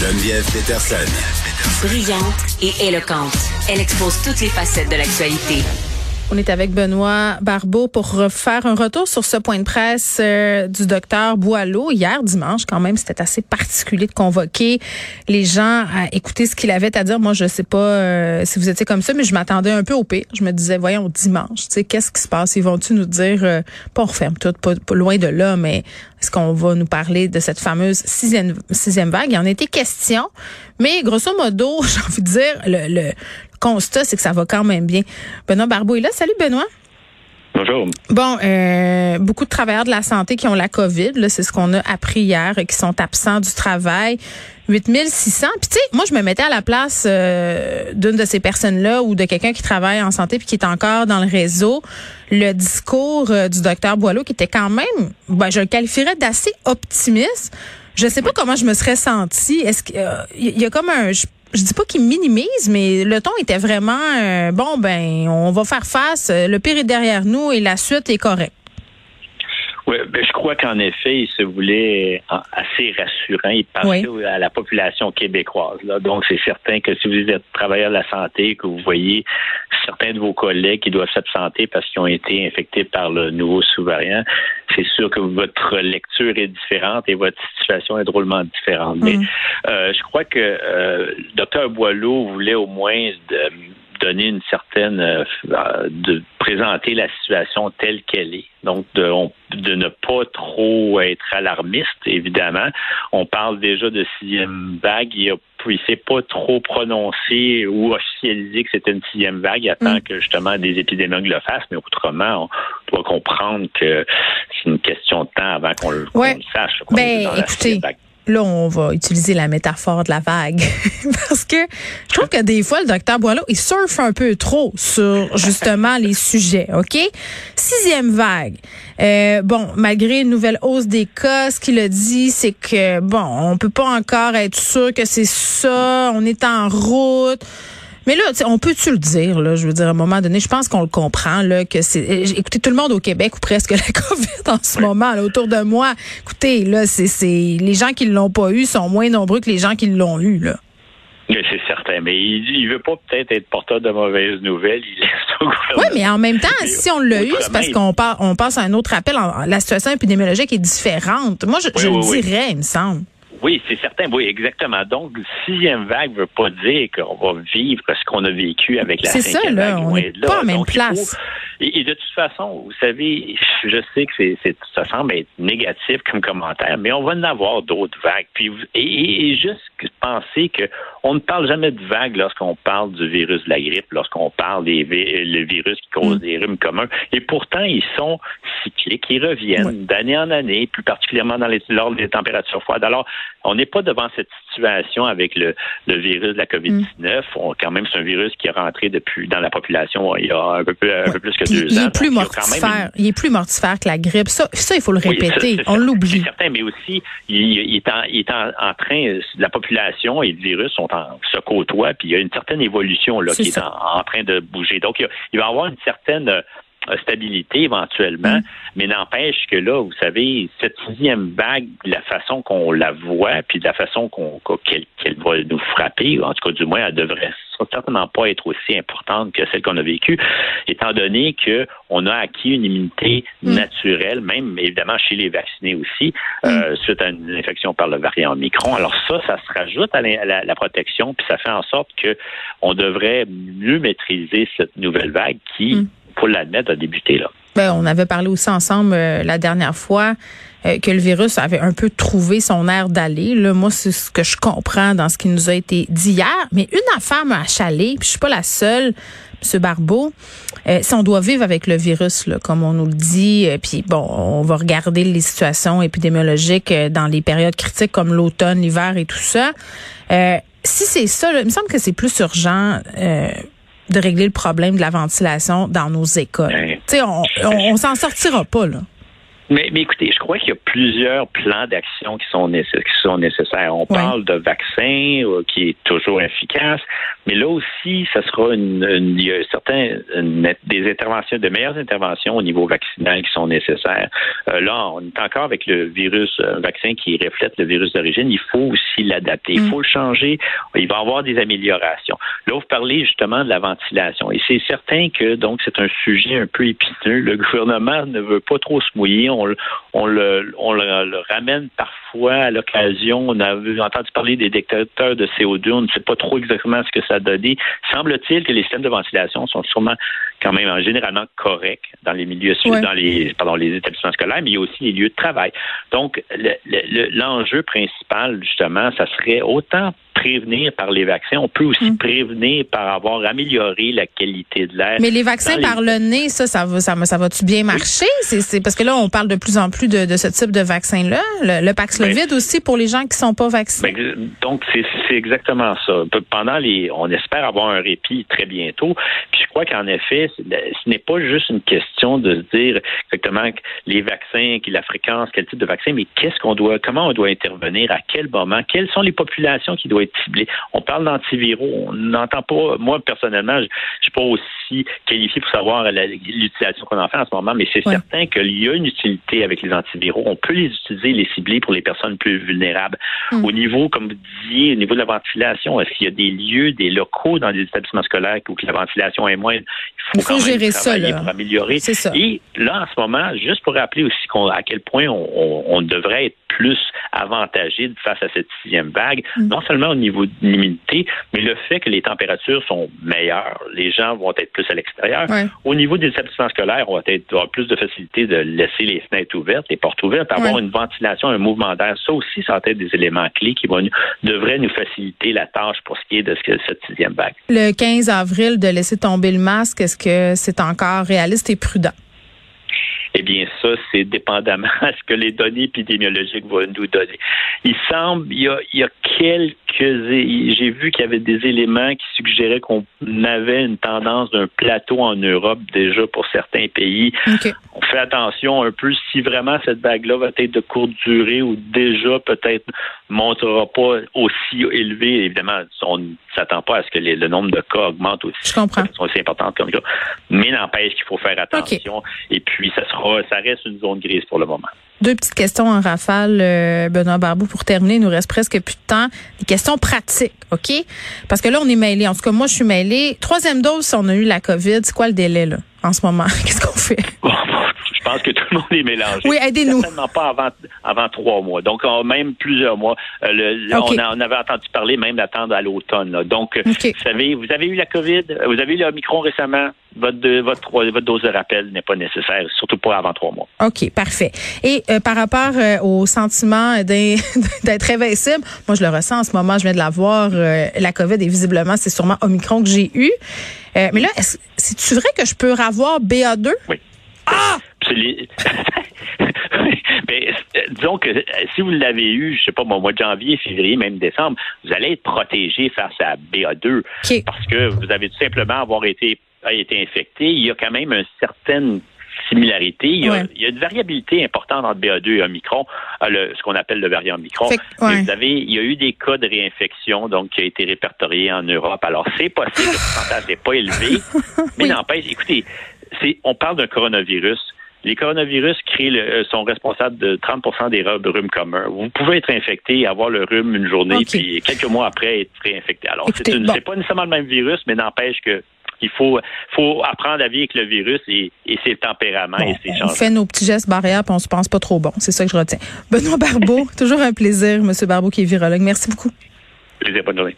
Geneviève Peterson. Brillante et éloquente, elle expose toutes les facettes de l'actualité. On est avec Benoît Barbeau pour faire un retour sur ce point de presse euh, du docteur Boileau hier dimanche. Quand même, c'était assez particulier de convoquer les gens à écouter ce qu'il avait à dire. Moi, je sais pas euh, si vous étiez comme ça, mais je m'attendais un peu au pire. Je me disais, voyons, dimanche, tu sais, qu'est-ce qui se passe? Ils vont-tu nous dire, euh, pas on referme tout, pas, loin de là, mais est-ce qu'on va nous parler de cette fameuse sixième, vague? Il y en été question, mais grosso modo, j'ai envie de dire, le, le, constat, c'est que ça va quand même bien. Benoît Barbeau est là. Salut, Benoît. Bonjour. Bon, euh, beaucoup de travailleurs de la santé qui ont la COVID, c'est ce qu'on a appris hier, qui sont absents du travail. 8600. Puis tu sais, moi je me mettais à la place euh, d'une de ces personnes-là ou de quelqu'un qui travaille en santé puis qui est encore dans le réseau. Le discours euh, du docteur Boileau qui était quand même, ben, je le qualifierais d'assez optimiste. Je sais pas comment je me serais sentie. Est-ce qu'il y a comme un, je dis pas qu'il minimise, mais le ton était vraiment euh, bon. Ben, on va faire face. Le pire est derrière nous et la suite est correcte. Oui, ben, je crois qu'en effet, il se voulait assez rassurant. Il parlait à la population québécoise. Là. Donc, c'est certain que si vous êtes travailleur de la santé, que vous voyez certains de vos collègues qui doivent s'absenter parce qu'ils ont été infectés par le nouveau sous-variant, c'est sûr que votre lecture est différente et votre situation est drôlement différente. Mais mm. euh, je crois que euh, Dr Boileau voulait au moins de, donner une certaine euh, de présenter la situation telle qu'elle est. Donc de, de ne pas trop être alarmiste, évidemment. On parle déjà de sixième vague. Il ne s'est pas trop prononcé ou officialisé que c'était une sixième vague. Il attend mm. que justement des épidémiologues le fassent, mais autrement, on doit comprendre que c'est une question de temps avant qu'on le, sache. Ben, écoutez, là, on va utiliser la métaphore de la vague. Parce que je trouve que des fois, le docteur Boileau, il surfe un peu trop sur justement les sujets, OK? Sixième vague. Euh, bon, malgré une nouvelle hausse des cas, ce qu'il a dit, c'est que, bon, on peut pas encore être sûr que c'est ça. On est en route. Mais là, on peut-tu le dire, là, je veux dire, à un moment donné, je pense qu'on le comprend, là, que c'est. Eh, écoutez, tout le monde au Québec, ou presque la COVID en ce moment, là, autour de moi, écoutez, là, c'est, les gens qui ne l'ont pas eu sont moins nombreux que les gens qui l'ont eu, là. C'est certain, mais il, ne veut pas peut-être être porteur de mauvaises nouvelles. Il Oui, mais en même temps, si on l'a eu, c'est parce qu'on on passe à un autre appel. La situation épidémiologique est différente. Moi, je, le dirais, il me semble. Oui, c'est certain. Oui, exactement. Donc, sixième vague ne veut pas dire qu'on va vivre ce qu'on a vécu avec la cinquième ça, là, vague. On n'est pas en même place. Et, de toute façon, vous savez, je sais que c'est, ça semble être négatif comme commentaire, mais on va en avoir d'autres vagues. Puis, et, juste penser que on ne parle jamais de vagues lorsqu'on parle du virus de la grippe, lorsqu'on parle des le virus qui cause mm. des rhumes communs. Et pourtant, ils sont cycliques, ils reviennent d'année en année, plus particulièrement dans les, lors des températures froides. Alors, on n'est pas devant cette situation avec le, le virus de la COVID-19. Mm. quand même, c'est un virus qui est rentré depuis dans la population il y a un peu, un peu plus que il Est plus mortifère. Il, est plus mortifère que la grippe. Ça, ça il faut le répéter. On l'oublie. certain, mais aussi, il, est, en, il est en, train, la population et le virus sont en, se côtoient, puis il y a une certaine évolution là, qui est, en, train de bouger. Donc, il, il va y avoir une certaine euh, stabilité éventuellement, mm. mais n'empêche que là, vous savez, cette sixième vague, la façon qu'on la voit, puis de la façon qu'on qu'elle va nous frapper, en tout cas du moins, elle devrait certainement pas être aussi importante que celle qu'on a vécue, étant donné que on a acquis une immunité mm. naturelle, même évidemment chez les vaccinés aussi, euh, mm. suite à une infection par le variant Omicron. Alors ça, ça se rajoute à la, la protection, puis ça fait en sorte que on devrait mieux maîtriser cette nouvelle vague qui faut l'admettre, a débuté là. Ben, on avait parlé aussi ensemble euh, la dernière fois euh, que le virus avait un peu trouvé son air d'aller. Là, moi, c'est ce que je comprends dans ce qui nous a été dit hier. Mais une affaire m'a achalée, puis je suis pas la seule, M. Barbeau. Euh, si on doit vivre avec le virus, là, comme on nous le dit, puis bon, on va regarder les situations épidémiologiques dans les périodes critiques comme l'automne, l'hiver et tout ça. si c'est ça, il me semble que c'est plus urgent de régler le problème de la ventilation dans nos écoles. Ben, on, s'en sortira pas, là. Mais, mais écoutez, je crois qu'il y a plusieurs plans d'action qui sont, nécessaires, qui sont nécessaires. On parle de vaccins euh, qui est toujours efficace, mais là aussi, ça sera une, il y a certains des interventions, de meilleures interventions au niveau vaccinal qui sont nécessaires. Euh, là, on est encore avec le virus, un vaccin qui reflète le virus d'origine. Il faut aussi l'adapter, il mm. faut le changer. Il va y avoir des améliorations. Là, vous parlez justement de la ventilation, et c'est certain que donc c'est un sujet un peu épineux. Le gouvernement ne veut pas trop se mouiller on, le, ramène parfois à l'occasion. On a entendu parler des détecteurs de CO2. On ne sait pas trop exactement ce que ça a donné. Semble-t-il que les systèmes de ventilation sont sûrement quand même généralement corrects dans les milieux dans les pardon les établissements scolaires, mais il y a aussi les lieux de travail. Donc l'enjeu principal justement, ça serait autant prévenir par les vaccins, on peut aussi mm. prévenir par avoir amélioré la qualité de l'air. Mais les vaccins par le nez, ça, ça va, ça, ça va-tu bien marcher? C'est parce que là, on parle de plus en plus de, ce type de vaccin-là. Le, Paxlovid ben, aussi pour les gens qui sont pas vaccinés. Ben, donc, c'est exactement ça. Pendant les, on espère avoir un répit très bientôt. Puis je crois qu'en effet, ce n'est pas juste une question de se dire exactement les vaccins, la fréquence, quel type de vaccin, mais qu'est-ce qu'on doit, comment on doit intervenir, à quel moment, quelles sont les populations qui doivent on parle d'antiviraux. On n'entend pas, moi personnellement, je ne suis pas aussi qualifié pour savoir l'utilisation qu'on en fait en ce moment, mais c'est certain qu'il y a une utilité avec les antiviraux. On peut les utiliser, les cibler pour les personnes plus vulnérables. Mm. Au niveau, comme vous disiez, au niveau de la ventilation, est-ce qu'il y a des lieux, des locaux dans les établissements scolaires où la ventilation est moins il faut, gérer ça, pour améliorer. Et là, en ce moment, juste pour rappeler aussi à quel point on, devrait être plus avantagé face à cette sixième vague, mm. non seulement au niveau de l'humidité, mais le fait que les températures sont meilleures. Les gens vont être plus à l'extérieur. Au niveau des établissements scolaires, on va être, avoir plus de facilité de laisser les fenêtres ouvertes, les portes ouvertes, avoir une ventilation, un mouvement d'air. Ça aussi, ça va être des éléments clés qui vont, devraient nous faciliter la tâche pour ce qui est de cette sixième vague. Le 15 avril, de laisser tomber le masque, est-ce que c'est encore réaliste et prudent? Eh bien, ça, c'est dépendamment de ce que les données épidémiologiques vont nous donner. Il semble, il y il y a quelques, j'ai vu qu'il y avait des éléments qui suggéraient qu'on avait une tendance d'un plateau en Europe déjà pour certains pays. On fait attention un peu si vraiment cette vague-là va être de courte durée ou déjà peut-être montrera pas aussi élevé. Évidemment, on ne s'attend pas à ce que le nombre de cas augmente aussi. Je comprends. aussi importante comme ça. Mais n'empêche qu'il faut faire attention. Et puis, ça sera, ça reste une zone grise pour le moment. Deux petites questions en rafale, euh, Benoît Barbou, pour terminer. Il nous reste presque plus de temps. Des questions pratiques, OK? Parce que là, on est mêlés. En tout cas, moi, je suis mêlée. Troisième dose, si on a eu la COVID, c'est quoi le délai, là, en ce moment? Qu'est-ce qu'on fait? pense que tout le monde est mélangé. Oui, aidez-nous. Certainement pas avant, avant trois mois. Donc, même plusieurs mois. Euh, on, avait entendu parler même d'attendre à l'automne. Donc, vous savez, vous avez eu la COVID, vous avez eu le micron récemment votre, votre, votre dose de rappel n'est pas nécessaire, surtout pas avant trois mois. OK, parfait. Et euh, par rapport euh, au sentiment d'être invincible, moi, je le ressens en ce moment, je viens de l'avoir. Euh, la COVID est visiblement, c'est sûrement Omicron que j'ai eu. mais là, c'est-tu vrai que je peux avoir BA2? Oui. Ah! Mais, disons que si vous l'avez eu, je sais pas, au mois de janvier, février, même décembre, vous allez être protégé face à BA2 parce que vous avez tout simplement avoir été a été infecté, il y a quand même une certaine similarité. Il y, a, il y, a, une variabilité importante entre BA2 et Omicron, euh, ce qu'on appelle le variant Omicron. Vous avez, il y a eu des cas de réinfection donc qui a été répertorié en Europe. Alors c'est possible, le pourcentage n'est pas élevé, mais n'empêche. Écoutez, on parle d'un coronavirus. Les coronavirus créent euh, sont responsables de 30% des rhumes communs. Vous pouvez être infecté, avoir le rhume une journée, puis quelques mois après être réinfecté. Alors, c'est, pas nécessairement le même virus, mais n'empêche que il faut, faut apprendre à vivre avec le virus et, et ses tempéraments et ses changements. On fait nos petits gestes barrières puis on se pense pas trop bon. C'est ça que je retiens. Benoît Barbeau, toujours un plaisir, Monsieur Barbeau qui est virologue. Merci beaucoup. Plaisir, bonne journée.